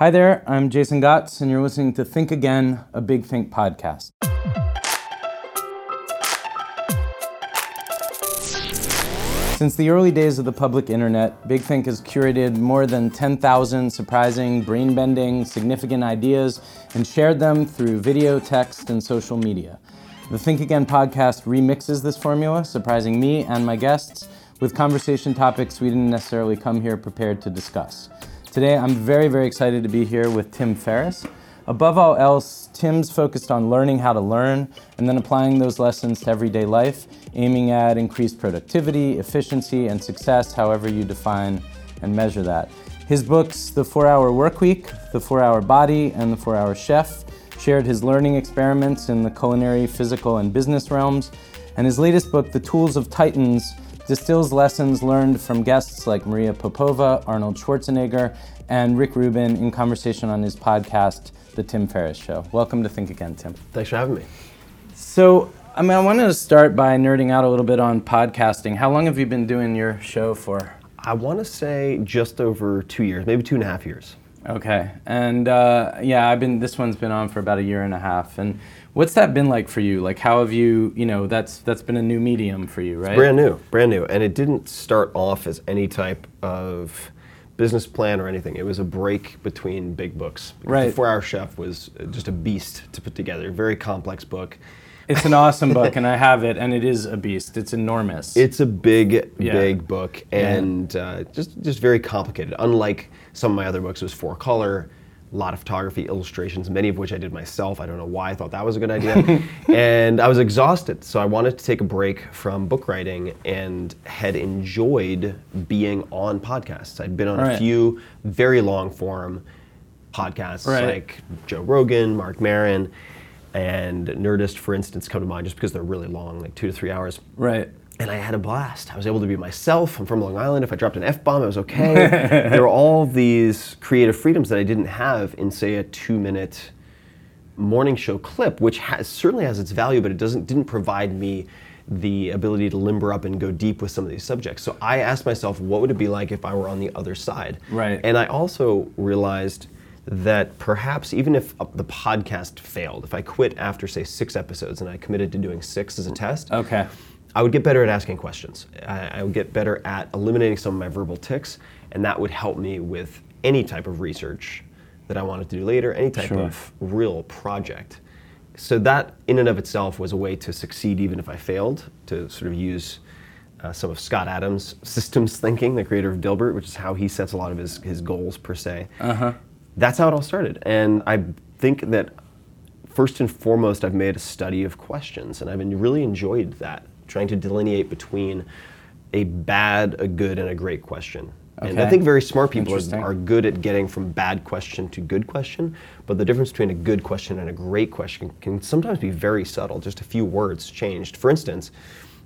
Hi there, I'm Jason Gots, and you're listening to Think Again, a Big Think podcast. Since the early days of the public internet, Big Think has curated more than 10,000 surprising, brain bending, significant ideas and shared them through video, text, and social media. The Think Again podcast remixes this formula, surprising me and my guests with conversation topics we didn't necessarily come here prepared to discuss. Today, I'm very, very excited to be here with Tim Ferriss. Above all else, Tim's focused on learning how to learn and then applying those lessons to everyday life, aiming at increased productivity, efficiency, and success, however you define and measure that. His books, The Four Hour Work Week, The Four Hour Body, and The Four Hour Chef, shared his learning experiments in the culinary, physical, and business realms. And his latest book, The Tools of Titans, distills lessons learned from guests like Maria Popova, Arnold Schwarzenegger, and Rick Rubin in conversation on his podcast, The Tim Ferriss Show. Welcome to Think Again, Tim. Thanks for having me. So, I mean, I wanted to start by nerding out a little bit on podcasting. How long have you been doing your show for? I want to say just over two years, maybe two and a half years. Okay, and uh, yeah, I've been. This one's been on for about a year and a half, and What's that been like for you? Like, how have you, you know, that's that's been a new medium for you, right? It's brand new, brand new, and it didn't start off as any type of business plan or anything. It was a break between big books. Right. The Four Hour Chef was just a beast to put together. Very complex book. It's an awesome book, and I have it, and it is a beast. It's enormous. It's a big, yeah. big book, and yeah. uh, just just very complicated. Unlike some of my other books, was four color a lot of photography, illustrations, many of which I did myself. I don't know why I thought that was a good idea. and I was exhausted, so I wanted to take a break from book writing and had enjoyed being on podcasts. I'd been on right. a few very long form podcasts right. like Joe Rogan, Marc Maron, and Nerdist, for instance, come to mind just because they're really long, like two to three hours. Right and I had a blast. I was able to be myself. I'm from Long Island. If I dropped an F bomb, it was okay. there were all these creative freedoms that I didn't have in, say, a two minute morning show clip, which has, certainly has its value, but it doesn't didn't provide me the ability to limber up and go deep with some of these subjects. So I asked myself, what would it be like if I were on the other side? Right. And I also realized that perhaps even if uh, the podcast failed, if I quit after say six episodes and I committed to doing six as a test, okay I would get better at asking questions. I, I, would get better at eliminating some of my verbal tics, and that would help me with any type of research that I wanted to do later, any type sure. of real project. So that, in and of itself, was a way to succeed even if I failed. To sort of use uh, some of Scott Adams' systems thinking, the creator of Dilbert, which is how he sets a lot of his, his goals per se. Uh-huh. That's how it all started, and I think that first and foremost, I've made a study of questions, and I've really enjoyed that trying to delineate between a bad, a good, and a great question. Okay. And I think very smart people are, are, good at getting from bad question to good question, but the difference between a good question and a great question can sometimes be very subtle, just a few words changed. For instance,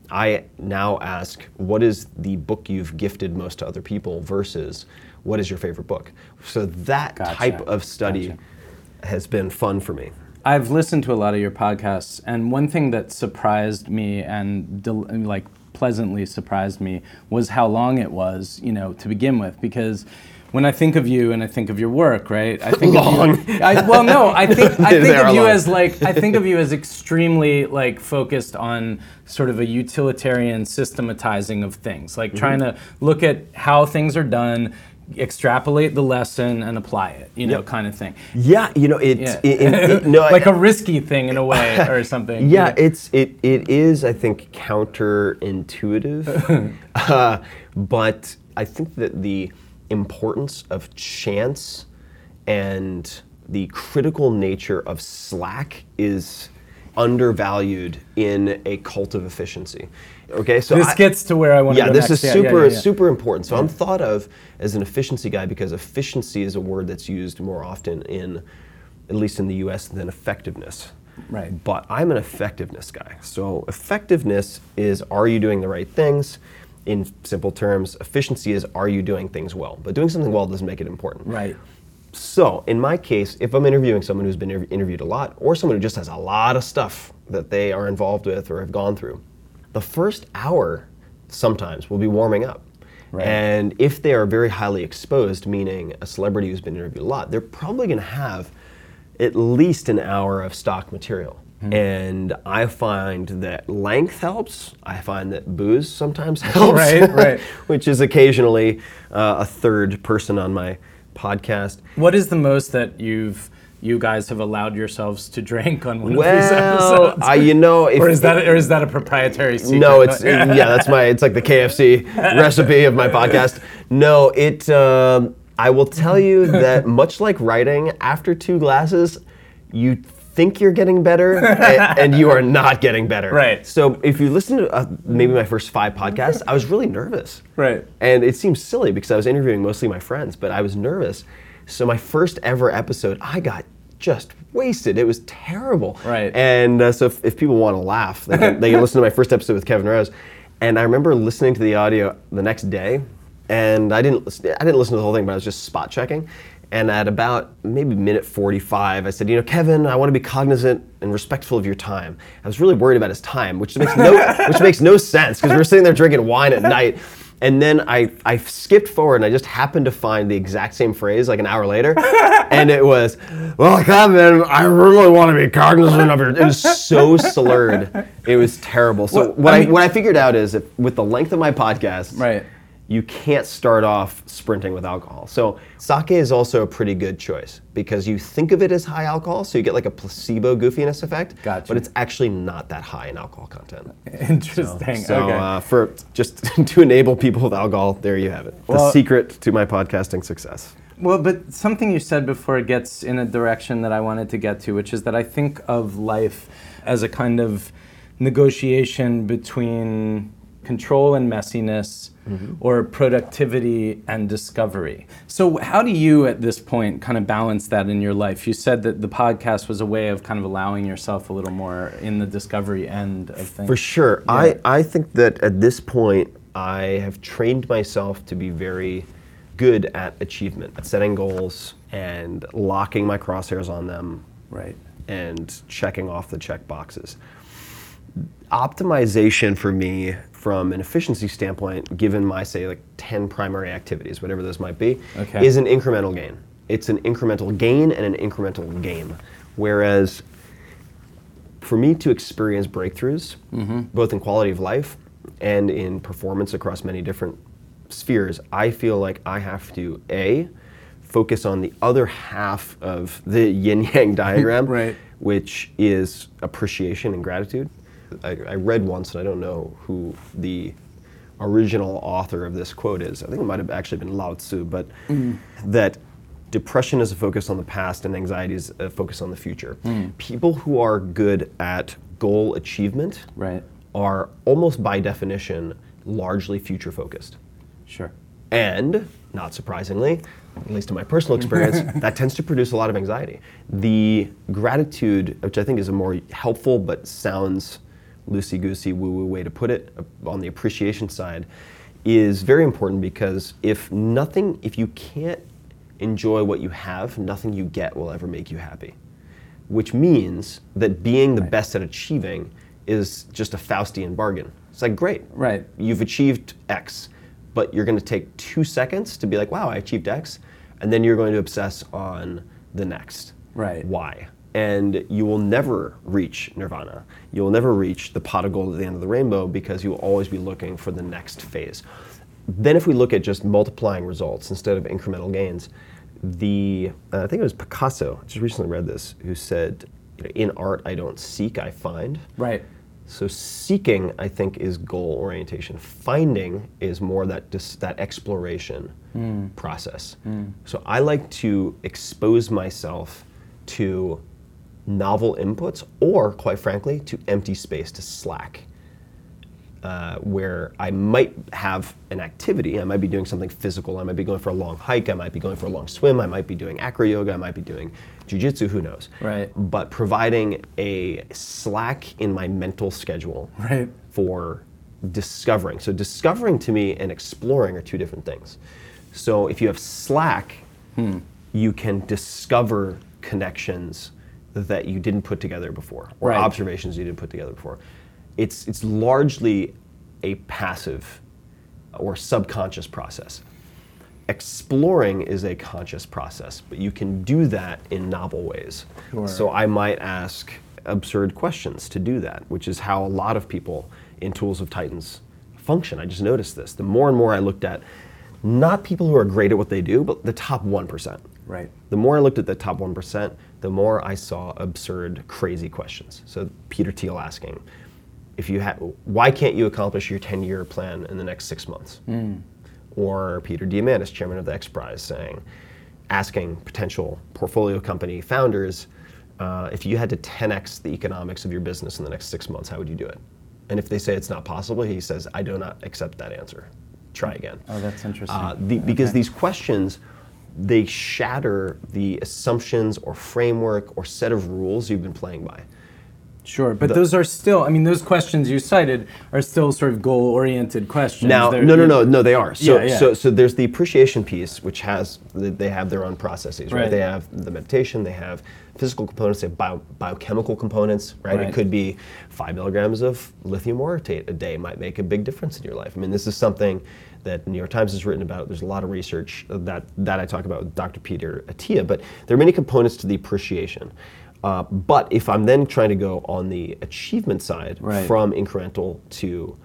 I now ask, what is the book you've gifted most to other people versus what is your favorite book? So that gotcha. type of study gotcha. has been fun for me. I've listened to a lot of your podcasts, and one thing that surprised me and del- like pleasantly surprised me was how long it was, you know, to begin with, because when I think of you and I think of your work, right? I think long. of you. I, well, no, I think I think of you long. as like I think of you as extremely like focused on sort of a utilitarian systematizing of things, like mm-hmm. trying to look at how things are done, extrapolate the lesson and apply it, you know, yep. kind of thing. Yeah, you know, it's yeah. it, it, it, no, like I, a risky thing in a way or something. Yeah, you know? it's it it is I think counterintuitive, uh, but I think that the importance of chance and the critical nature of slack is undervalued in a cult of efficiency. Okay, so this I, gets to where I want yeah, to go this next. is super yeah, yeah, super important. So I'm thought of as an efficiency guy because efficiency is a word that's used more often in, at least in the U.S., than effectiveness. Right. But I'm an effectiveness guy. So effectiveness is are you doing the right things? In simple terms, efficiency is are you doing things well? But doing something well doesn't make it important. Right. So, in my case, if I'm interviewing someone who's been interviewed a lot, or someone who just has a lot of stuff that they are involved with or have gone through, the first hour sometimes will be warming up. Right. And if they are very highly exposed, meaning a celebrity who's been interviewed a lot, they're probably going to have at least an hour of stock material. Mm-hmm. And I find that length helps. I find that booze sometimes helps. right, right. which is occasionally uh, a third person on my podcast. What is the most that you've you guys have allowed yourselves to drink on one well, of these episodes? Well, you know, or is that or is that a proprietary secret? No, it's yeah, that's my it's like the KFC recipe of my podcast. No, it. Um, I will tell you that much like writing, after two glasses, you think you're getting better and, and, you are not getting better. Right. So if you listen to uh, maybe my first five podcasts, I was really nervous. Right. And it seems silly because I was interviewing mostly my friends, but I was nervous. So my first ever episode, I got just wasted. It was terrible. Right. And uh, so if, if, people want to laugh, they can, they can listen to my first episode with Kevin Rose. And I remember listening to the audio the next day, and I didn't I didn't listen to the whole thing, but I was just spot checking. And at about maybe minute 45, I said, you know, Kevin, I want to be cognizant and respectful of your time. I was really worried about his time, which makes no, which makes no sense because we are sitting there drinking wine at night. And then I, I skipped forward and I just happened to find the exact same phrase like an hour later. and it was, well, Kevin, I really want to be cognizant of your. It was so slurred. It was terrible. So well, what, I, mean, I, what I figured out is that with the length of my podcast, right you can't start off sprinting with alcohol. So sake is also a pretty good choice because you think of it as high alcohol, so you get like a placebo goofiness effect. Gotcha. But it's actually not that high in alcohol content. Interesting. So, so okay. uh, for just to enable people with alcohol, there you have it. The well, secret to my podcasting success. Well, but something you said before gets in a direction that I wanted to get to, which is that I think of life as a kind of negotiation between control and messiness mm-hmm. or productivity and discovery. So, how do you at this point kind of balance that in your life? You said that the podcast was a way of kind of allowing yourself a little more in the discovery end of things. For sure. Yeah. I, I think that at this point, I have trained myself to be very good at achievement, at setting goals and locking my crosshairs on them. Right. And checking off the check boxes optimization for me from an efficiency standpoint, given my say like 10 primary activities, whatever those might be, okay. is an incremental gain. It's an incremental gain and an incremental game. Whereas for me to experience breakthroughs, mm-hmm. both in quality of life and in performance across many different spheres, I feel like I have to A, focus on the other half of the yin yang diagram, right. which is appreciation and gratitude. I, I, read once, and I don't know who the original author of this quote is. I think it might have actually been Lao Tzu, but mm. that depression is a focus on the past and anxiety is a focus on the future. Mm. People who are good at goal achievement right. are almost by definition largely future focused. Sure. And, not surprisingly, at least in my personal experience, that tends to produce a lot of anxiety. The gratitude, which I think is a more helpful but sounds loosey goosey, woo woo way to put it uh, on the appreciation side, is very important because if nothing, if you can't enjoy what you have, nothing you get will ever make you happy. Which means that being the right. best at achieving is just a Faustian bargain. It's like, great. Right. You've achieved X, but you're going to take two seconds to be like, wow, I achieved X. And then you're going to obsess on the next. Right. Why? And you will never reach nirvana. You will never reach the pot of gold at the end of the rainbow because you will always be looking for the next phase. Then, if we look at just multiplying results instead of incremental gains, the uh, I think it was Picasso. I just recently read this, who said, "In art, I don't seek, I find." Right. So seeking, I think, is goal orientation. Finding is more that dis- that exploration mm. process. Mm. So I like to expose myself to novel inputs, or quite frankly, to empty space to slack. Uh, where I might have an activity, I might be doing something physical, I might be going for a long hike, I might be going for a long swim, I might be doing acro yoga, I might be doing jujitsu, who knows? Right. But providing a slack in my mental schedule Right. for discovering. So discovering to me and exploring are two different things. So if you have slack, Hmm. you can discover connections that you didn't put together before, or Right. observations you didn't put together before. It's it's largely a passive uh, or subconscious process. Exploring is a conscious process, but you can do that in novel ways. Sure. So I might ask absurd questions to do that, which is how a lot of people in Tools of Titans function. I just noticed this. The more and more I looked at not people who are great at what they do, but the top 1%. Right. The more I looked at the top 1%, the more I saw absurd, crazy questions. So Peter Thiel asking, if you ha- why can't you accomplish your 10-year plan in the next six months? Or Peter Diamandis, chairman of the X Prize, saying, asking potential portfolio company founders, uh, if you had to 10x the economics of your business in the next six months, how would you do it? And if they say it's not possible, he says, I do not accept that answer. Try again. Oh, that's interesting. Uh, the, because these questions, they shatter the assumptions or framework or set of rules you've been playing by. Sure, but those are still, I mean, those questions you cited are still sort of goal oriented questions. Now, They're- no, no, no, no, they are. So, Yeah, yeah. so, so there's the appreciation piece, which has they have their own processes, right? Right. They have the meditation, they have physical components, they have bio, biochemical components, right? Right. It could be five milligrams of lithium orotate a day might make a big difference in your life. I mean, this is something that the New York Times has written about. There's a lot of research that that I talk about with Dr. Peter Attia, but there are many components to the appreciation. Uh, but if I'm then trying to go on the achievement side, Right. from incremental to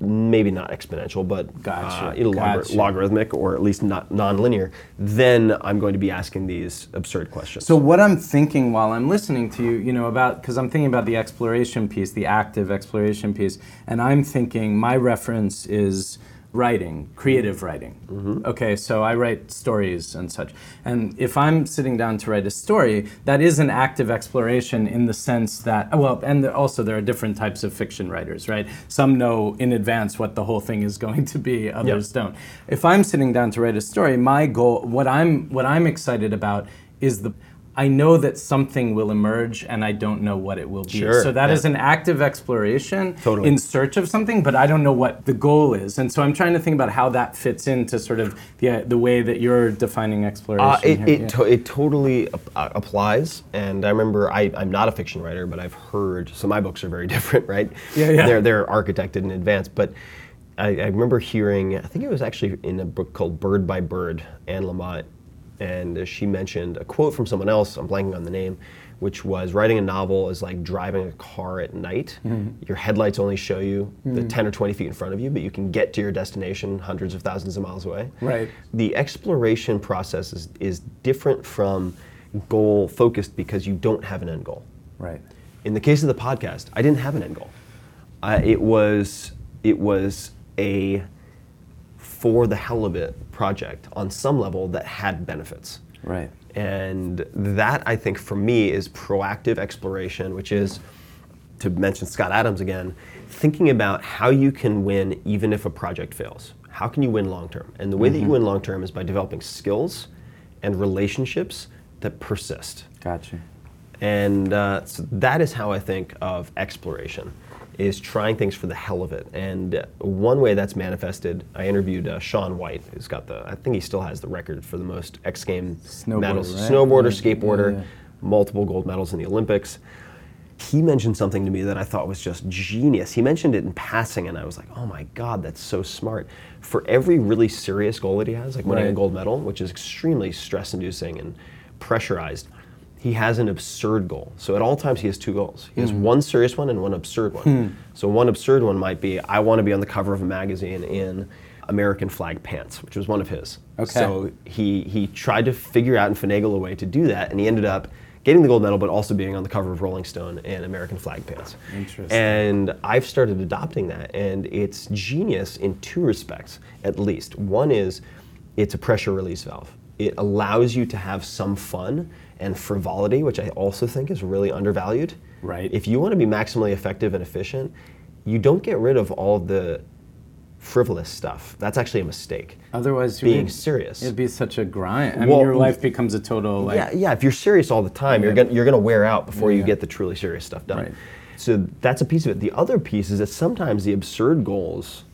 maybe not exponential, but Gotcha, uh, gotcha. logarithmic or at least not nonlinear, then I'm going to be asking these absurd questions. So what I'm thinking while I'm listening to you, you know, about because I'm thinking about the exploration piece, the active exploration piece, and I'm thinking my reference is writing, creative mm-hmm. writing. Mm-hmm. Okay, so I write stories and such. And if I'm sitting down to write a story, that is an active exploration in the sense that well, and also there are different types of fiction writers, right? Some know in advance what the whole thing is going to be, others don't. If I'm sitting down to write a story, my goal, what I'm what I'm excited about is the I know that something will emerge and I don't know what it will be. Sure, so that yeah. is an active exploration Totally. in search of something, but I don't know what the goal is. And so I'm trying to think about how that fits into sort of the, the way that you're defining exploration. Uh, it, here. it, Yeah. to- it totally ap- uh, applies, and I remember I, I'm not a fiction writer, but I've heard so my books are very different, right? Yeah, yeah. They're they're architected in advance, but I, I remember hearing I think it was actually in a book called Bird by Bird, Anne Lamott, and she mentioned a quote from someone else. I'm blanking on the name. Which was writing a novel is like driving a car at night. Mm-hmm. Your headlights only show you the 10 or 20 feet in front of you, but you can get to your destination hundreds of thousands of miles away Right. the exploration process is, is different from goal focused because you don't have an end goal. right. In the case of the podcast, I didn't have an end goal. Uh, it was it was a for the hell of it project on some level that had benefits. Right. And that, I think, for me, is proactive exploration, which is, to mention Scott Adams again, thinking about how you can win even if a project fails. How can you win long term? And the way that you win long term is by developing skills and relationships that persist. Gotcha. And uh, so that is how I think of exploration, is trying things for the hell of it. And one way that's manifested, I interviewed uh, Shaun White, who's got the, I think he still has the record for the most X Game Snowboarder, medals. right? Snowboarder, Yeah, skateboarder, yeah, multiple gold medals in the Olympics. He mentioned something to me that I thought was just genius. He mentioned it in passing, and I was like, oh my God, that's so smart. For every really serious goal that he has, like winning a gold medal, which is extremely stress inducing and pressurized, he has an absurd goal. So at all times, he has two goals. He has Hmm. one serious one and one absurd one. So one absurd one might be, I want to be on the cover of a magazine in American flag pants, which was one of his. Okay. So he he tried to figure out and finagle a way to do that, and he ended up getting the gold medal, but also being on the cover of Rolling Stone and American flag pants. Interesting. And I've started adopting that, and it's genius in two respects, at least. One is it's a pressure release valve. It allows you to have some fun and frivolity, which I also think is really undervalued. Right. If you want to be maximally effective and efficient, you don't get rid of all the frivolous stuff. That's actually a mistake. Otherwise, being would- serious. It'd be such a grind. I mean, your life becomes a total like. yeah, yeah. If you're serious all the time, you're gonna you're gonna wear out before you get the truly serious stuff done. Right. So that's a piece of it. The other piece is that sometimes the absurd goals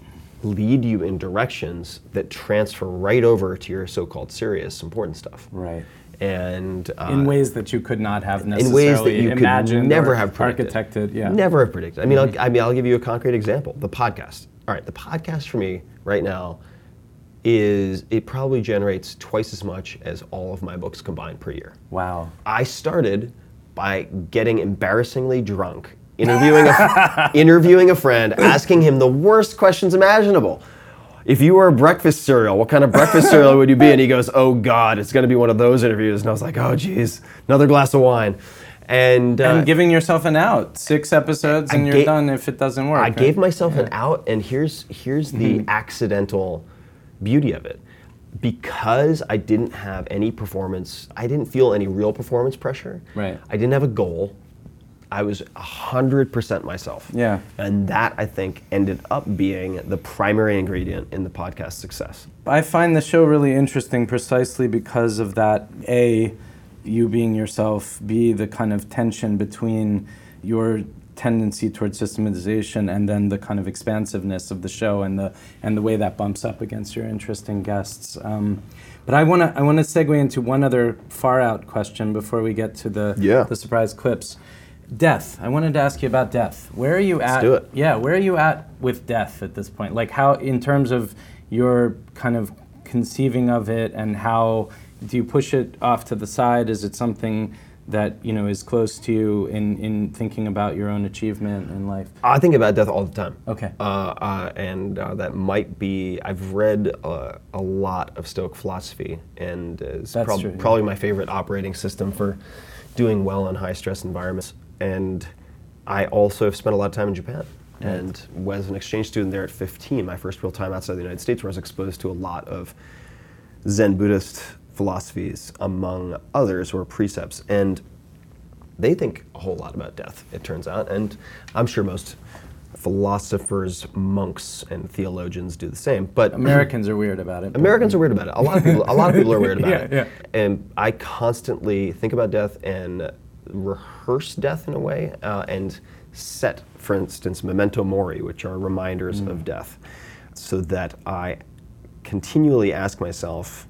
lead you in directions that transfer right over to your so-called serious, important stuff. Right. And uh, In ways that you could not have in necessarily ways that you could never have predicted. architected. Yeah. Never have predicted. I mean, I'll, I mean, I'll give you a concrete example. The podcast. All right, the podcast for me right now is it probably generates twice as much as all of my books combined per year. Wow. I started by getting embarrassingly drunk, interviewing a, interviewing a friend, asking him the worst questions imaginable. If you were a breakfast cereal, what kind of breakfast cereal would you be? And he goes, "Oh God, it's going to be one of those interviews." And I was like, "Oh geez, another glass of wine." And, uh, And giving yourself an out. Six episodes and I you're done if it doesn't work. I right? gave myself an out, and here's here's the Mm-hmm. accidental beauty of it. Because I didn't have any performance, I didn't feel any real performance pressure. Right. I didn't have a goal. I was hundred percent myself. Yeah. And that I think ended up being the primary ingredient in the podcast success. I find the show really interesting precisely because of that. A, you being yourself. B, the kind of tension between your tendency towards systematization and then the kind of expansiveness of the show and the and the way that bumps up against your interesting guests. Um, but I want to I want to segue into one other far out question before we get to the Yeah. the surprise clips. Death. I wanted to ask you about death. Where are you at? do it. Yeah, where are you at with death at this point? Like how, in terms of your kind of conceiving of it, and how do you push it off to the side? Is it something that you know is close to you in in thinking about your own achievement in life? I think about death all the time. Okay. Uh, uh, and uh, that might be, I've read uh, a lot of Stoic philosophy, and it's prob- true, yeah. probably my favorite operating system for doing well in high stress environments. And I also have spent a lot of time in Japan. And was an exchange student there at 15, my first real time outside the United States, where I was exposed to a lot of Zen Buddhist philosophies, among others, or precepts. And they think a whole lot about death, it turns out. And I'm sure most philosophers, monks, and theologians do the same. But Americans are weird about it. Americans are weird about it. A lot of people, a lot of people are weird about Yeah, it. yeah. And I constantly think about death and rehearse death in a way, uh, and set, for instance, memento mori, which are reminders Mm. of death, so that I continually ask myself,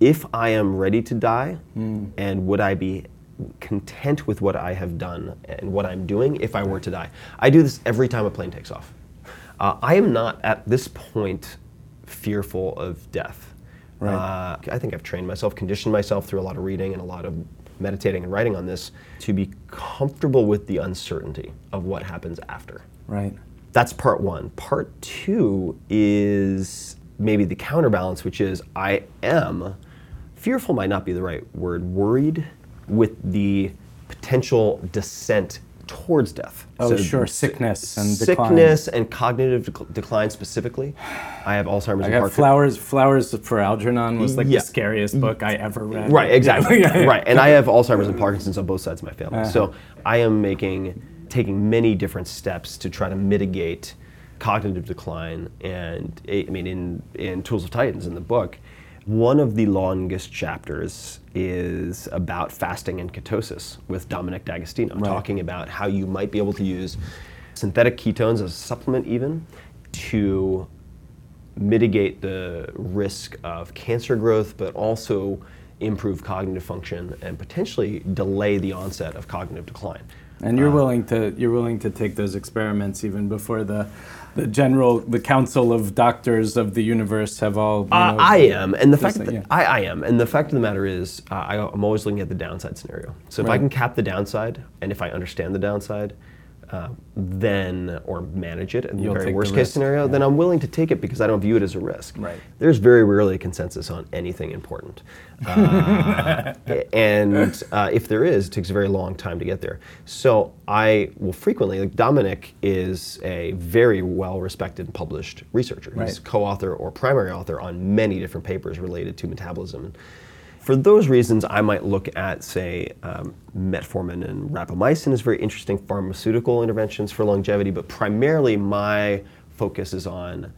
if I am ready to die, Mm. and would I be content with what I have done and what I'm doing if I were to die? I do this every time a plane takes off. Uh, I am not at this point fearful of death. Right. Uh, I think I've trained myself, conditioned myself through a lot of reading and a lot of meditating and writing on this to be comfortable with the uncertainty of what happens after. Right. That's part one. Part two is maybe the counterbalance, which is I am fearful, might not be the right word, worried with the potential descent towards death. Oh, sure, sickness and decline. sickness and cognitive dec- decline specifically. I have Alzheimer's I and got Parkinson's. flowers. Flowers for Algernon was like Yeah. the scariest book I ever read. Right, exactly. Yeah. Right, and I have Alzheimer's and Parkinson's on both sides of my family. Uh-huh. So I am making, taking many different steps to try to mitigate cognitive decline. And I mean, in in Tools of Titans in the book, one of the longest chapters is about fasting and ketosis with Dominic D'Agostino, talking about how you might be able to use synthetic ketones as a supplement, even to mitigate the risk of cancer growth, but also improve cognitive function and potentially delay the onset of cognitive decline. And you're uh, willing to you're willing to take those experiments even before the the general the council of doctors of the universe have all. You Uh, know, I am, and the fact that- that yeah. I, I am, and the fact of the matter is, uh, I, I'm always looking at the downside scenario. So if I can cap the downside, and if I understand the downside, uh, then or manage it in You'll the very take the worst case scenario, then I'm willing to take it because I don't view it as a risk. Right. There's very rarely a consensus on anything important, uh, and uh, if there is, it takes a very long time to get there. So I will frequently, like Dominic is a very well-respected and published researcher. He's co-author or primary author on many different papers related to metabolism. For those reasons, I might look at, say, um, metformin and rapamycin as very interesting pharmaceutical interventions for longevity, but primarily my focus is on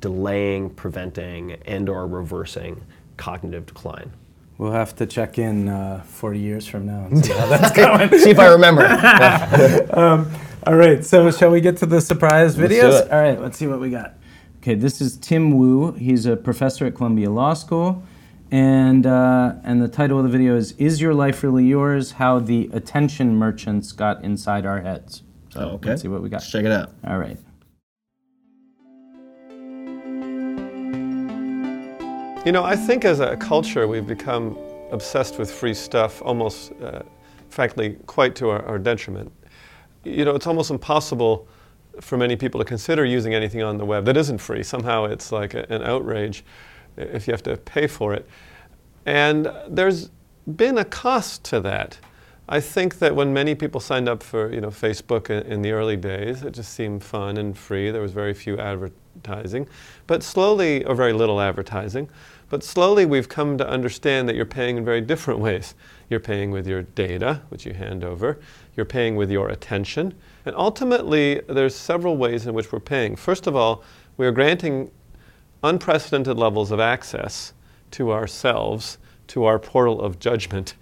delaying, preventing, and/or reversing cognitive decline. We'll have to check in uh, 40 years from now and see how that's going. See if I remember. All right, so shall we get to the surprise Let's do videos? it. All right, let's see what we got. Okay, this is Tim Wu. He's a professor at Columbia Law School. And, uh, and the title of the video is Is Your Life Really Yours? How the Attention Merchants Got Inside Our Heads. So let's see what we got. Let's check it out. All right. You know, I think as a culture we've become obsessed with free stuff, almost, uh, frankly, quite to our, our detriment. You know, it's almost impossible for many people to consider using anything on the web that isn't free. Somehow it's like a, an outrage if you have to pay for it. And there's been a cost to that. I think that when many people signed up for you know Facebook in, in the early days, it just seemed fun and free. There was very few advertising, but slowly, or very little advertising. But slowly, we've come to understand that you're paying in very different ways. You're paying with your data, which you hand over. You're paying with your attention, and ultimately, there's several ways in which we're paying. First of all, we are granting unprecedented levels of access to ourselves, to our portal of judgment,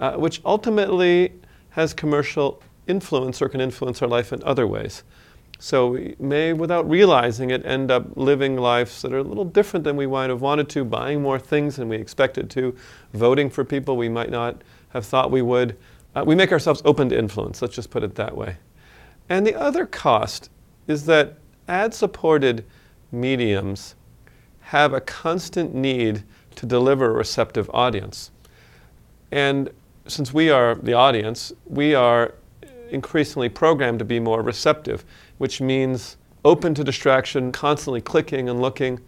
uh, which ultimately has commercial influence or can influence our life in other ways. So we may, without realizing it, end up living lives that are a little different than we might have wanted to, buying more things than we expected to, voting for people we might not have thought we would. Uh, we make ourselves open to influence, let's just put it that way. And the other cost is that ad supported mediums have a constant need to deliver a receptive audience. And since we are the audience, we are increasingly programmed to be more receptive, which means open to distraction, constantly clicking and looking.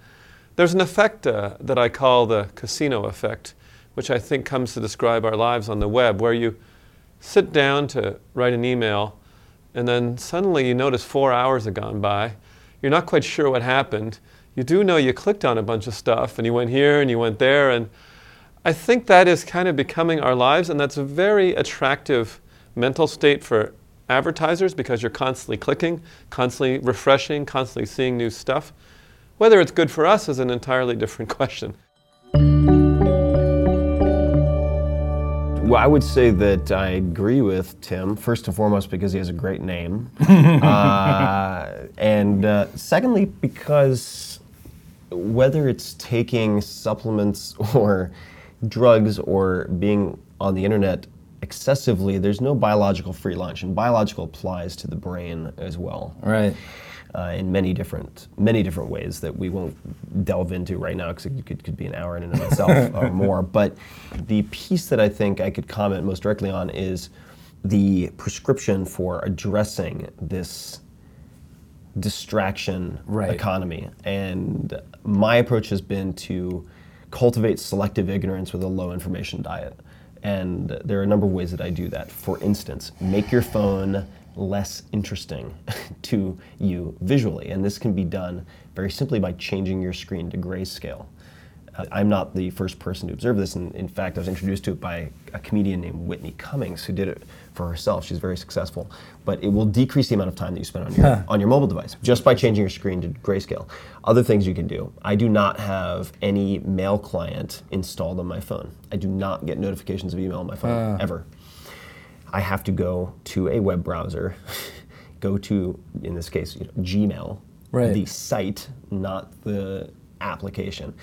There's an effect uh, that I call the casino effect, which I think comes to describe our lives on the web, where you sit down to write an email and then suddenly you notice four hours have gone by. You're not quite sure what happened. You do know you clicked on a bunch of stuff and you went here and you went there. And I think that is kind of becoming our lives, and that's a very attractive mental state for advertisers because you're constantly clicking, constantly refreshing, constantly seeing new stuff. Whether it's good for us is an entirely different question. Well, I would say that I agree with Tim, first and foremost because he has a great name. uh, and uh, secondly, because whether it's taking supplements or drugs or being on the internet excessively, there's no biological free lunch. And biological applies to the brain as well Right. uh, in many different many different ways that we won't delve into right now because it could, could be an hour in and of itself or more. But the piece that I think I could comment most directly on is the prescription for addressing this distraction Right. economy. And my approach has been to cultivate selective ignorance with a low information diet. And there are a number of ways that I do that. For instance, make your phone less interesting to you visually. And this can be done very simply by changing your screen to grayscale. Uh, I'm not the first person to observe this. And in fact, I was introduced to it by a comedian named Whitney Cummings who did it for herself. She's very successful. But it will decrease the amount of time that you spend on your, on your mobile device just by changing your screen to grayscale. Other things you can do. I do not have any mail client installed on my phone. I do not get notifications of email on my phone ever. I have to go to a web browser, go to, in this case, you know, Gmail, Right. the site, not the application.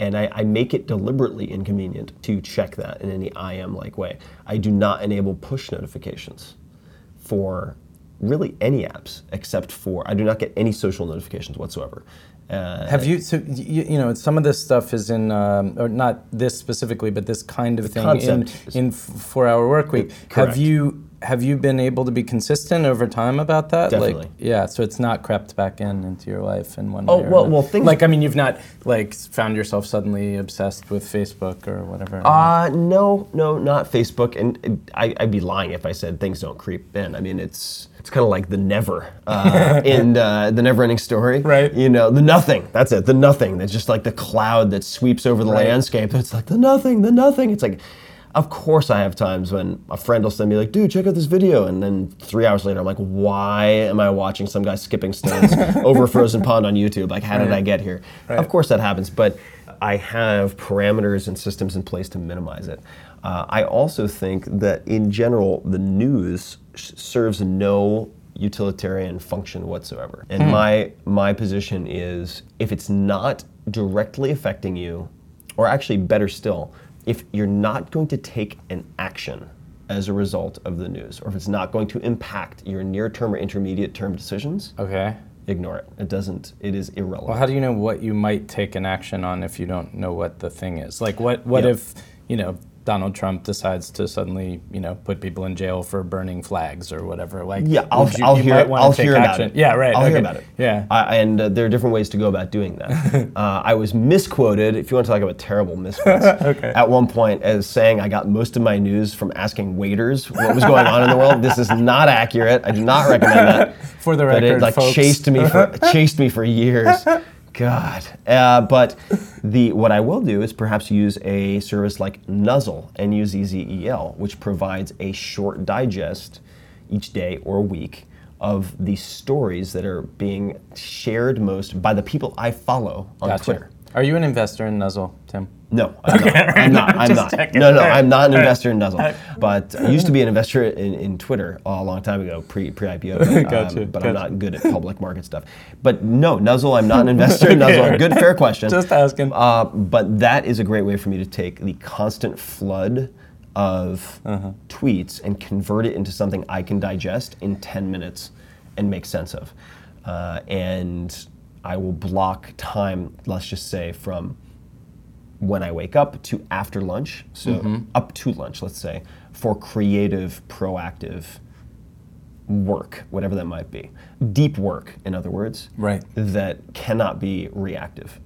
And I, I make it deliberately inconvenient to check that in any IM like way. I do not enable push notifications for really any apps except for, I do not get any social notifications whatsoever. Uh, Have you, so you, you know, some of this stuff is in, um, or not this specifically, but this kind of thing in, in four hour work week. Have you have you been able to be consistent over time about that? Definitely. Like, yeah. So it's not crept back in into your life in one Oh, way. or well- well, things- like I mean, you've not like found yourself suddenly obsessed with Facebook or whatever. Uh, no, no, not Facebook. And it, I, I'd be lying if I said things don't creep in. I mean, it's it's kind of like the never uh, in uh, the never-ending story. Right. You know, the nothing. That's it. The nothing. That's just like the cloud that sweeps over the Right. landscape. It's like the nothing. The nothing. It's like. Of course, I have times when a friend will send me like, "Dude, check out this video," and then three hours later, I'm like, "Why am I watching some guy skipping stones over a frozen pond on YouTube? Like, how did I get here?" Right. Of course, that happens, but I have parameters and systems in place to minimize it. Uh, I also think that in general, the news sh- serves no utilitarian function whatsoever. And my my position is if it's not directly affecting you, or actually better still, if you're not going to take an action as a result of the news, or if it's not going to impact your near-term or intermediate-term decisions, okay. ignore it. It doesn't. It is irrelevant. Well, how do you know what you might take an action on if you don't know what the thing is? Like, what what Yeah. if you know Donald Trump decides to suddenly you know put people in jail for burning flags or whatever? Like, Yeah, I'll, you, I'll you hear it. I'll hear about it. Yeah, right. I'll hear about it. Yeah. I, and uh, there are different ways to go about doing that. uh, I was misquoted, if you want to talk about terrible misquotes, Okay. at one point as saying I got most of my news from asking waiters what was going on in the world. This is not accurate. I do not recommend that. For the record, but it like folks. chased me for chased me for years. God. Uh, but the what I will do is perhaps use a service like Nuzzle, N-U-Z-Z-E-L, which provides a short digest each day or week of the stories that are being shared most by the people I follow on Gotcha. Twitter. Are you an investor in Nuzzle, Tim? No, I'm not. I'm not. I'm not. checking. No, no. I'm not an investor in Nuzzle. But I used to be an investor in, in Twitter a long time ago, pre pre IPO. But, Gotcha, but I'm not good at public market stuff. But no, Nuzzle, I'm not an investor in Nuzzle. Good, fair question. Just asking. Uh, but that is a great way for me to take the constant flood of Uh-huh. tweets and convert it into something I can digest in 10 minutes and make sense of. Uh, and I will block time, let's just say, from when I wake up to after lunch, so Mm-hmm. up to lunch, let's say, for creative, proactive work, whatever that might be. Deep work, in other words, Right. that cannot be reactive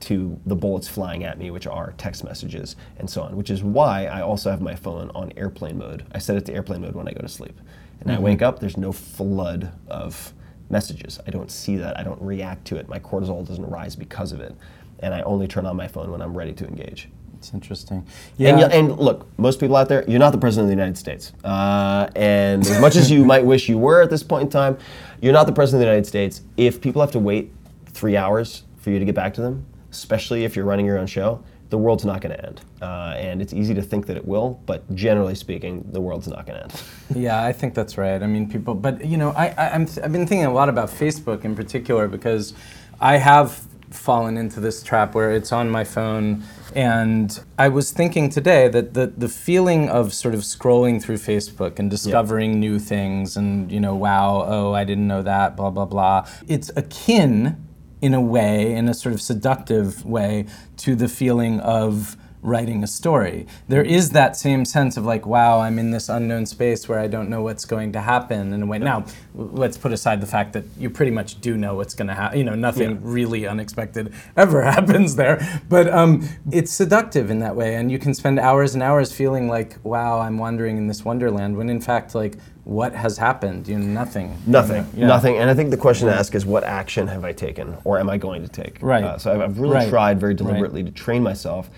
to the bullets flying at me, which are text messages and so on, which is why I also have my phone on airplane mode. I set it to airplane mode when I go to sleep. And I wake up, there's no flood of messages. I don't see that. I don't react to it. My cortisol doesn't rise because of it. And I only turn on my phone when I'm ready to engage. It's interesting. And, you- and look, most people out there, you're not the president of the United States. Uh, and as much as you might wish you were at this point in time, you're not the president of the United States. If people have to wait three hours for you to get back to them, especially if you're running your own show, the world's not going to end. Uh, and it's easy to think that it will, but generally speaking, the world's not going to end. Yeah, I think that's right. I mean, people, but you know, I, I I'm I've been thinking a lot about Facebook in particular because I have fallen into this trap where it's on my phone, and I was thinking today that the the feeling of sort of scrolling through Facebook and discovering new things, and you know, wow, oh, I didn't know that, blah blah blah. It's akin in a way, in a sort of seductive way, to the feeling of writing a story. There is that same sense of like, wow, I'm in this unknown space where I don't know what's going to happen in a way. Now, let's put aside the fact that you pretty much do know what's going to happen. You know, nothing Yeah. really unexpected ever happens there. But um, it's seductive in that way, and you can spend hours and hours feeling like, wow, I'm wandering in this wonderland. When in fact, like, what has happened? You know, nothing. Nothing, Yeah. nothing. And I think the question to ask is, what action have I taken, or am I going to take? Right. Uh, so I've, I've really Right. tried very Right. deliberately to train myself,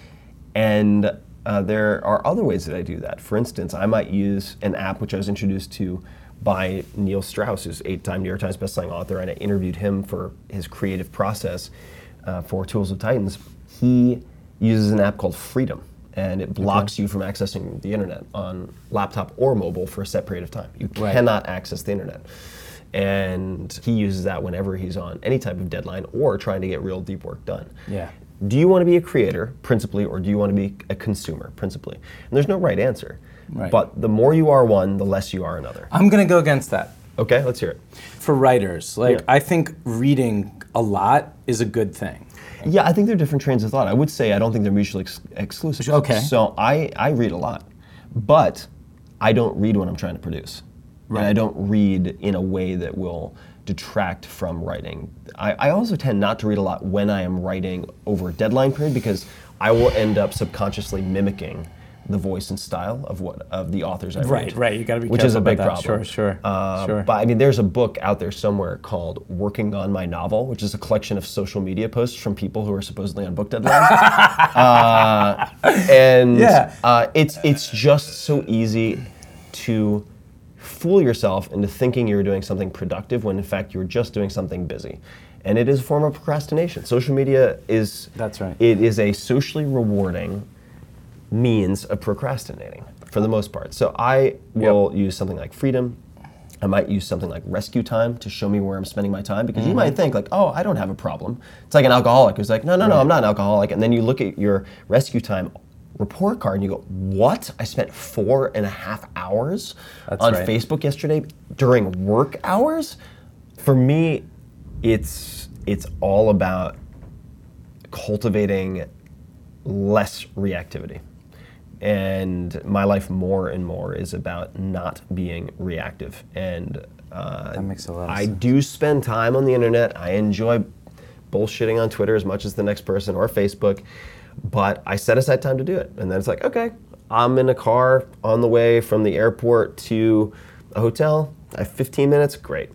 and uh, there are other ways that I do that. For instance, I might use an app which I was introduced to by Neil Strauss, who's eight-time New York Times bestselling author, and I interviewed him for his creative process uh, for Tools of Titans. He uses an app called Freedom. And it blocks you from accessing the internet on laptop or mobile for a set period of time. You Right. cannot access the internet and he uses that whenever he's on any type of deadline or trying to get real deep work done. Yeah. Do you want to be a creator principally, or do you want to be a consumer principally? And there's no right answer. Right. But the more you are one, the less you are another. I'm going to go against that. Okay, let's hear it. for writers. Like Yeah. I think reading a lot is a good thing. Yeah, I think they're different trains of thought. I would say I don't think they're mutually ex- exclusive. Okay. So I, I read a lot, but I don't read when I'm trying to produce. Right. And I don't read in a way that will detract from writing. I, I also tend not to read a lot when I am writing over a deadline period because I will end up subconsciously mimicking the voice and style of what of the authors I read. Right, right. You got to be which is a big that. problem. Sure, sure, uh, sure. But I mean, there's a book out there somewhere called "Working on My Novel," which is a collection of social media posts from people who are supposedly on book deadlines. uh, and yeah. uh, it's it's just so easy to fool yourself into thinking you're doing something productive when in fact you're just doing something busy and it is a form of procrastination. Social media is that's right. It is a socially rewarding means of procrastinating for the most part. So I will yep. use something like Freedom. I might use something like Rescue Time to show me where I'm spending my time because mm-hmm. you might think like, oh, I don't have a problem. It's like an alcoholic who's like, no, no, no, I'm not an alcoholic, and then you look at your Rescue Time report card and you go, what? I spent four and a half hours That's on right. Facebook yesterday during work hours. For me, it's it's all about cultivating less reactivity and my life more and more is about not being reactive. And uh, that makes a lot. I sense. do spend time on the internet. I enjoy bullshitting on Twitter as much as the next person or Facebook, but I set aside time to do it. And then it's like, okay, I'm in a car on the way from the airport to a hotel. I have 15 minutes. Great.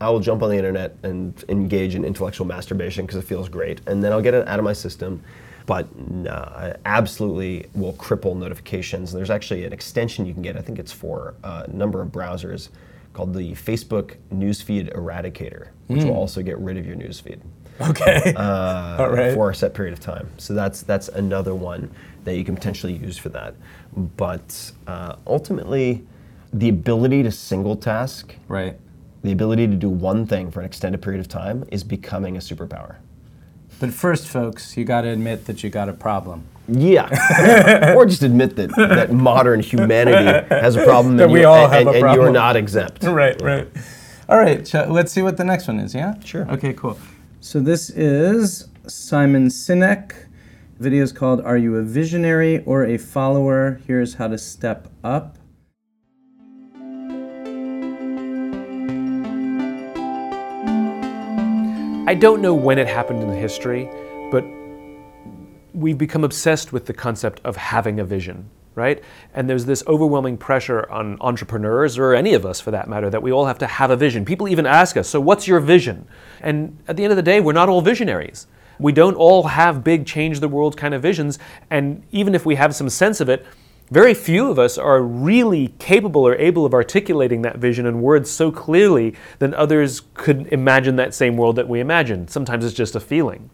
I will jump on the internet and engage in intellectual masturbation because it feels great, and then I'll get it out of my system but I absolutely will cripple notifications. There's actually an extension you can get, I think it's for a number of browsers, called the Facebook Newsfeed Eradicator, which mm. will hmm. also get rid of your newsfeed. Okay. Uh, All right. For a set period of time. So that's that's another one that you can potentially use for that. But uh, ultimately, the ability to single task, right, the ability to do one thing for an extended period of time, is becoming a superpower. But first, folks, you got to admit that you got a problem. Yeah. or just admit that, that modern humanity has a problem that and, we you, all and, have and, problem. and you're not exempt. right, right. All right, let's see what the next one is, yeah? Sure. Okay, cool. So this is Simon Sinek. Video is called Are You a Visionary or a Follower? Here's how to step up. I don't know when it happened in history, but we've become obsessed with the concept of having a vision, right? And there's this overwhelming pressure on entrepreneurs, or any of us for that matter, that we all have to have a vision. People even ask us, So, what's your vision? And at the end of the day, we're not all visionaries. We don't all have big change the world kind of visions. And even if we have some sense of it, very few of us are really capable or able of articulating that vision in words so clearly that others could imagine that same world that we imagine. Sometimes it's just a feeling.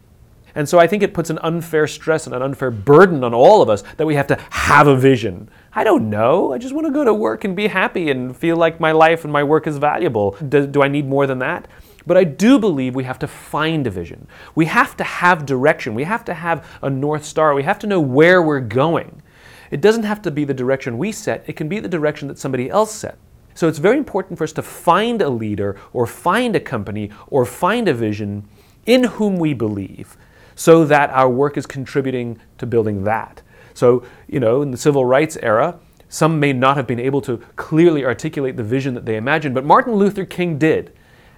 And so I think it puts an unfair stress and an unfair burden on all of us that we have to have a vision. I don't know. I just want to go to work and be happy and feel like my life and my work is valuable. Do, do I need more than that? But I do believe we have to find a vision. We have to have direction. We have to have a North Star. We have to know where we're going. It doesn't have to be the direction we set, it can be the direction that somebody else set. So it's very important for us to find a leader or find a company or find a vision in whom we believe so that our work is contributing to building that. So, you know, in the civil rights era, some may not have been able to clearly articulate the vision that they imagined, but Martin Luther King did.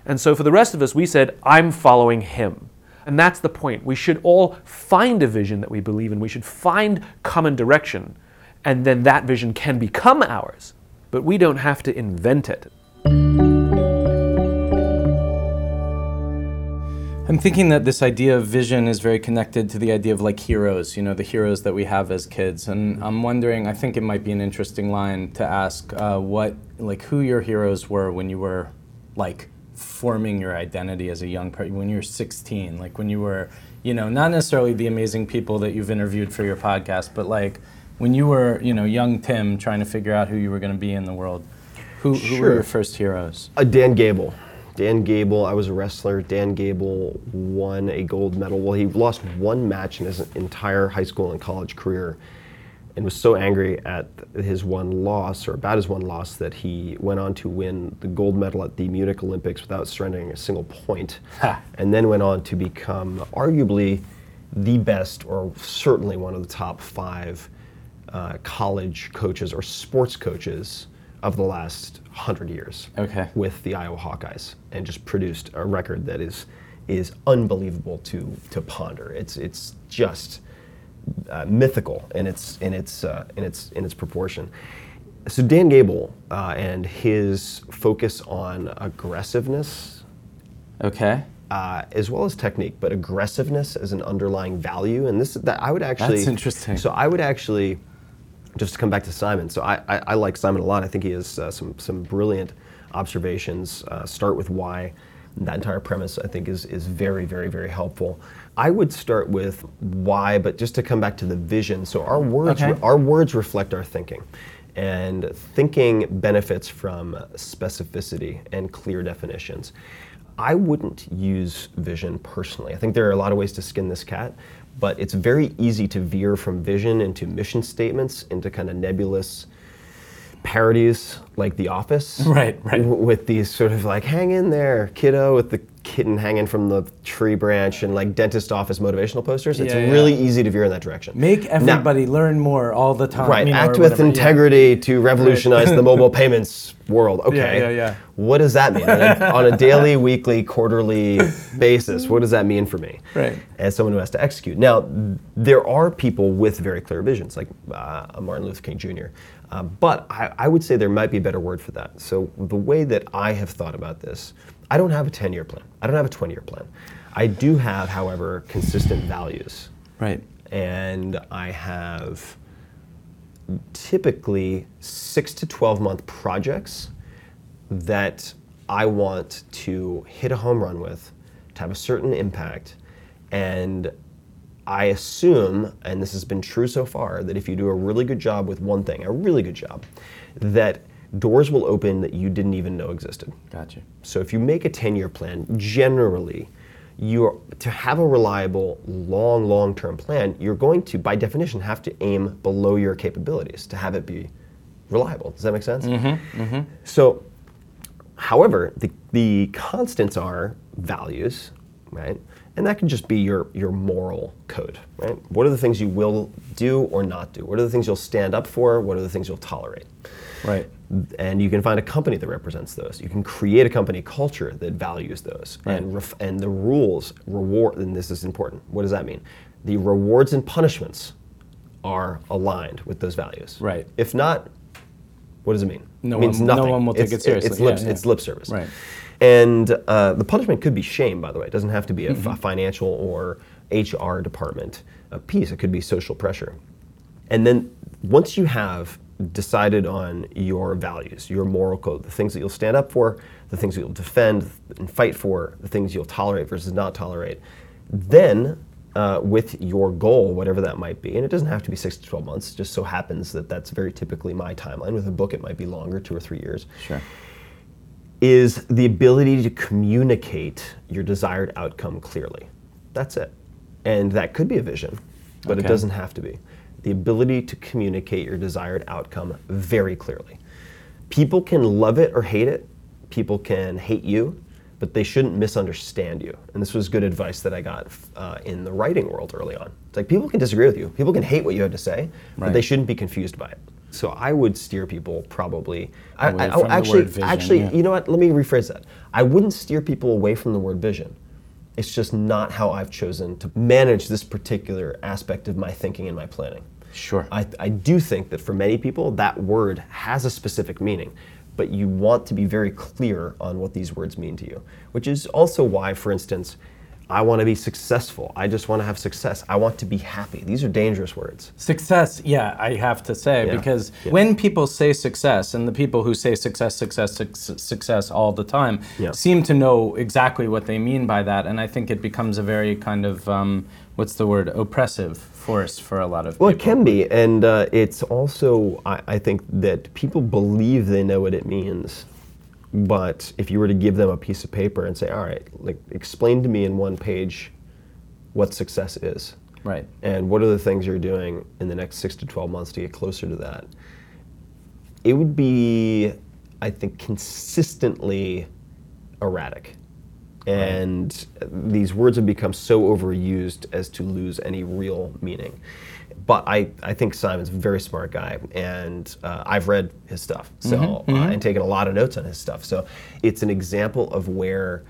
And so for the rest of us, we said, I'm following him. And that's the point. We should all find a vision that we believe in. We should find common direction. And then that vision can become ours. But we don't have to invent it. I'm thinking that this idea of vision is very connected to the idea of like heroes, you know, the heroes that we have as kids. And I'm wondering, I think it might be an interesting line to ask uh, what, like, who your heroes were when you were like forming your identity as a young person when you were 16 like when you were you know not necessarily the amazing people that you've interviewed for your podcast but like when you were you know young tim trying to figure out who you were going to be in the world who, who sure. were your first heroes uh, dan gable dan gable i was a wrestler dan gable won a gold medal well he lost one match in his entire high school and college career and was so angry at his one loss or about his one loss that he went on to win the gold medal at the Munich Olympics without surrendering a single point, and then went on to become arguably the best or certainly one of the top five uh, college coaches or sports coaches of the last hundred years. Okay. With the Iowa Hawkeyes, and just produced a record that is is unbelievable to to ponder. It's it's just uh, mythical in its in its uh, in its in its proportion. So Dan Gable uh, and his focus on aggressiveness, Okay. uh, as well as technique, but aggressiveness as an underlying value, and this that I would actually That's interesting. So I would actually just to come back to Simon. So I, I, I like Simon a lot. I think he has uh, some some brilliant observations. Uh, start with why. That entire premise, I think, is is very, very, very helpful. I would start with why, but just to come back to the vision. So our words, Okay. our words reflect our thinking, and thinking benefits from specificity and clear definitions. I wouldn't use vision personally. I think there are a lot of ways to skin this cat, but it's very easy to veer from vision into mission statements, into kind of nebulous parodies like The Office. Right, right. w- With these sort of like, hang in there, kiddo, with the kitten hanging from the tree branch and like dentist office motivational posters. It's Yeah, yeah. really easy to veer in that direction. Make everybody learn more all the time. Right, you know, act or with whatever, yeah. integrity to revolutionize the mobile payments world. Okay. yeah, yeah. What does that mean? On a, on a daily, weekly, quarterly basis, what does that mean for me? Right. As someone who has to execute. Now, there are people with very clear visions, like uh, Martin Luther King Jr., uh, but I, I would say there might be a better word for that. So, the way that I have thought about this, I don't have a 10 year plan, I don't have a 20 year plan. I do have, however, consistent values Right. and I have typically six to 12 month projects that I want to hit a home run with, to have a certain impact. And I assume, and this has been true so far, that if you do a really good job with one thing, a really good job, that doors will open that you didn't even know existed. Gotcha. So if you make a 10 year plan, generally, you're to have a reliable, long, long term plan, you're going to, by definition, have to aim below your capabilities to have it be reliable. Does that make sense? Mm-hmm, So, however, the, the constants are values, right? And that can just be your, your moral code, right? What are the things you will do or not do? What are the things you'll stand up for? What are the things you'll tolerate? Right. and you can find a company that represents those. You can create a company culture that values those, Right. and ref- and the rules reward. And this is important. What does that mean? The rewards and punishments are aligned with those values. Right. If not, what does it mean? No it means one- no one will take It's- it seriously. It's lip, Yeah, yeah. it's lip service. Right. And uh, the punishment could be shame, by the way. It doesn't have to be a Mm-hmm. fi- financial or HR department uh, piece. It could be social pressure. And then once you have decided on your values, your moral code, the things that you'll stand up for, the things that you'll defend and fight for, the things you'll tolerate versus not tolerate, then uh, with your goal, whatever that might be, and it doesn't have to be six to 12 months, it just so happens that that's very typically my timeline. With a book, it might be longer, two or three years Sure. Is the ability to communicate your desired outcome clearly. That's it. And that could be a vision, but it doesn't have to be. The ability to communicate your desired outcome very clearly. People can love it or hate it, people can hate you, but they shouldn't misunderstand you. And this was good advice that I got uh, in the writing world early on. It's like people can disagree with you, people can hate what you have to say, but they shouldn't be confused by it. So I would steer people probably. I, Away I, oh, from the actually, word vision, actually, yeah. you know what? Let me rephrase that. I wouldn't steer people away from the word vision. It's just not how I've chosen to manage this particular aspect of my thinking and my planning. Sure. I, I do think that for many people, that word has a specific meaning, but you want to be very clear on what these words mean to you, which is also why, for instance, I want to be successful. I just want to have success. I want to be happy. These are dangerous words. Success, yeah, I have to say, Yeah. because Yeah. when people say success, and the people who say success, success, suc- success all the time Yeah. seem to know exactly what they mean by that, and I think it becomes a very kind of, um, what's the word, oppressive force for a lot of Well, it can be, and uh, it's also I, I think that people believe they know what it means, but if you were to give them a piece of paper and say, "All right, like explain to me in one page what success is," Right. and what are the things you're doing in the next six to twelve months to get closer to that, it would be, I think, consistently erratic. And these words have become so overused as to lose any real meaning. But I, I think Simon's a very smart guy, and uh, I've read his stuff, so mm-hmm, mm-hmm. and taken a lot of notes on his stuff. So it's an example of where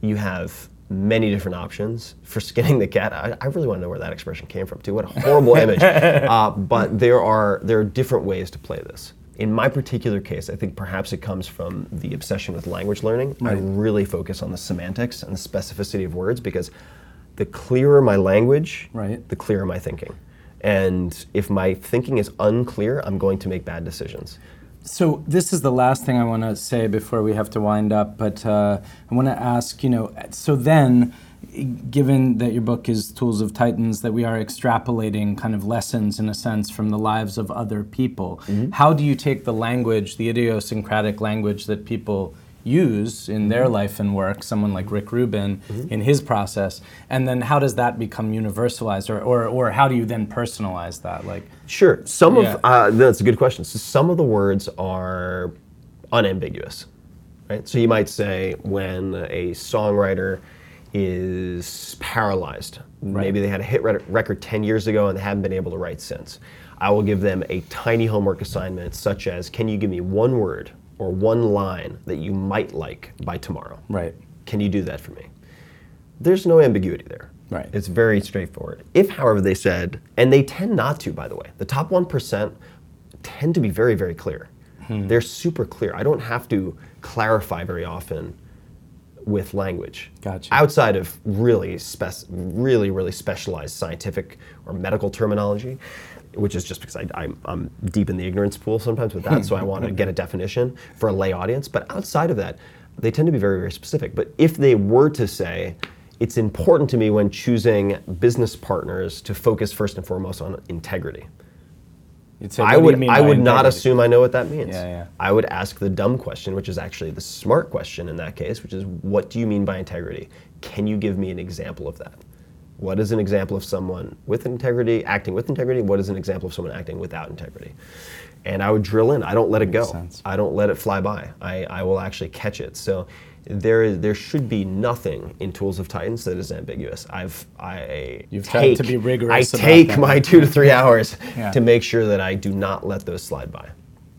you have many different options for skinning the cat. I, I, really want to know where that expression came from too. What a horrible image. Uh, but there are there are different ways to play this. In my particular case, I think perhaps it comes from the obsession with language learning. Right. I really focus on the semantics and the specificity of words because the clearer my language, right. the clearer my thinking. And if my thinking is unclear, I'm going to make bad decisions. So this is the last thing I want to say before we have to wind up. But uh, I want to ask, you know, so then, given that your book is Tools of Titans, that we are extrapolating kind of lessons in a sense from the lives of other people. Mm-hmm. How do you take the language, the idiosyncratic language that people use in their mm-hmm. life and work, someone like Rick Rubin mm-hmm. in his process, and then how does that become universalized, or, or, or how do you then personalize that? Like, sure, some yeah. of uh, that's a good question. So some of the words are unambiguous, right? So you might say when a songwriter is paralyzed, right. maybe they had a hit record 10 years ago and they haven't been able to write since. I will give them a tiny homework assignment, such as, can you give me one word or one line that you might like by tomorrow. Right. Can you do that for me? There's no ambiguity there. Right. It's very straightforward. If, however, they said, and they tend not to, by the way, the top 1% tend to be very, very clear. Hmm. They're super clear. I don't have to clarify very often with language. Gotcha. Outside of really, spec- really, really specialized scientific or medical terminology, which is just because I, am deep in the ignorance pool sometimes with that, so I want to get a definition for a lay audience. But outside of that, they tend to be very, very specific. But if they were to say, it's important to me when choosing business partners to focus first and foremost on integrity. Say, I would I would not assume I know what that means. Yeah, yeah. I would ask the dumb question, which is actually the smart question in that case, which is what do you mean by integrity? Can you give me an example of that? What is an example of someone with integrity, acting with integrity? What is an example of someone acting without integrity? And I would drill in. I don't let it go. I don't let it fly by. I, I will actually catch it. So there is there should be nothing in Tools of Titans that is ambiguous. I've I You've take, tried to be rigorous. I take my two to three hours yeah. to make sure that I do not let those slide by.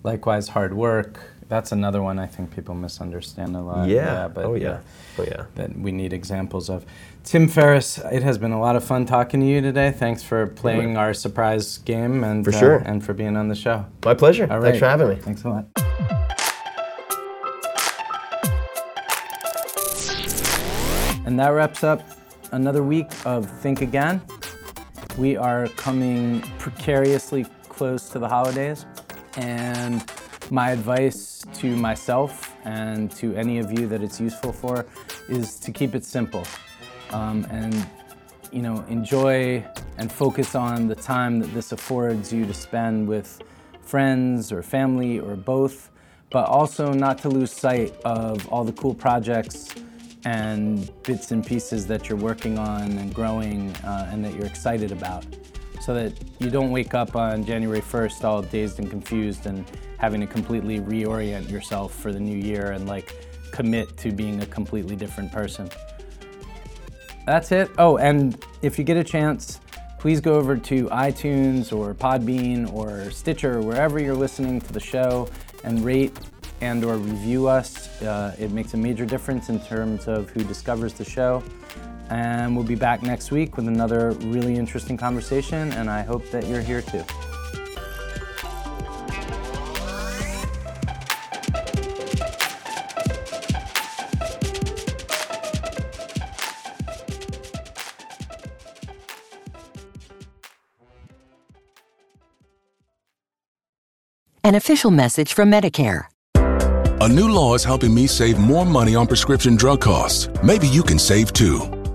Likewise, hard work. That's another one I think people misunderstand a lot. Yeah. yeah but, oh yeah. Oh yeah. That we need examples of. Tim Ferriss, it has been a lot of fun talking to you today. Thanks for playing our surprise game and for sure. Uh, and for being on the show. My pleasure. All right. Thanks for having me. Thanks a lot. And that wraps up another week of Think Again. We are coming precariously close to the holidays, and my advice to myself and to any of you that it's useful for is to keep it simple. Um, and you know enjoy and focus on the time that this affords you to spend with friends or family or both but also not to lose sight of all the cool projects and bits and pieces that you're working on and growing uh, and that you're excited about so that you don't wake up on January 1st all dazed and confused and having to completely reorient yourself for the new year and like commit to being a completely different person. That's it. Oh, and if you get a chance, please go over to iTunes or Podbean or Stitcher, wherever you're listening to the show, and rate and or review us. Uh, it makes a major difference in terms of who discovers the show. And we'll be back next week with another really interesting conversation, and I hope that you're here too. An official message from Medicare. A new law is helping me save more money on prescription drug costs. Maybe you can save too.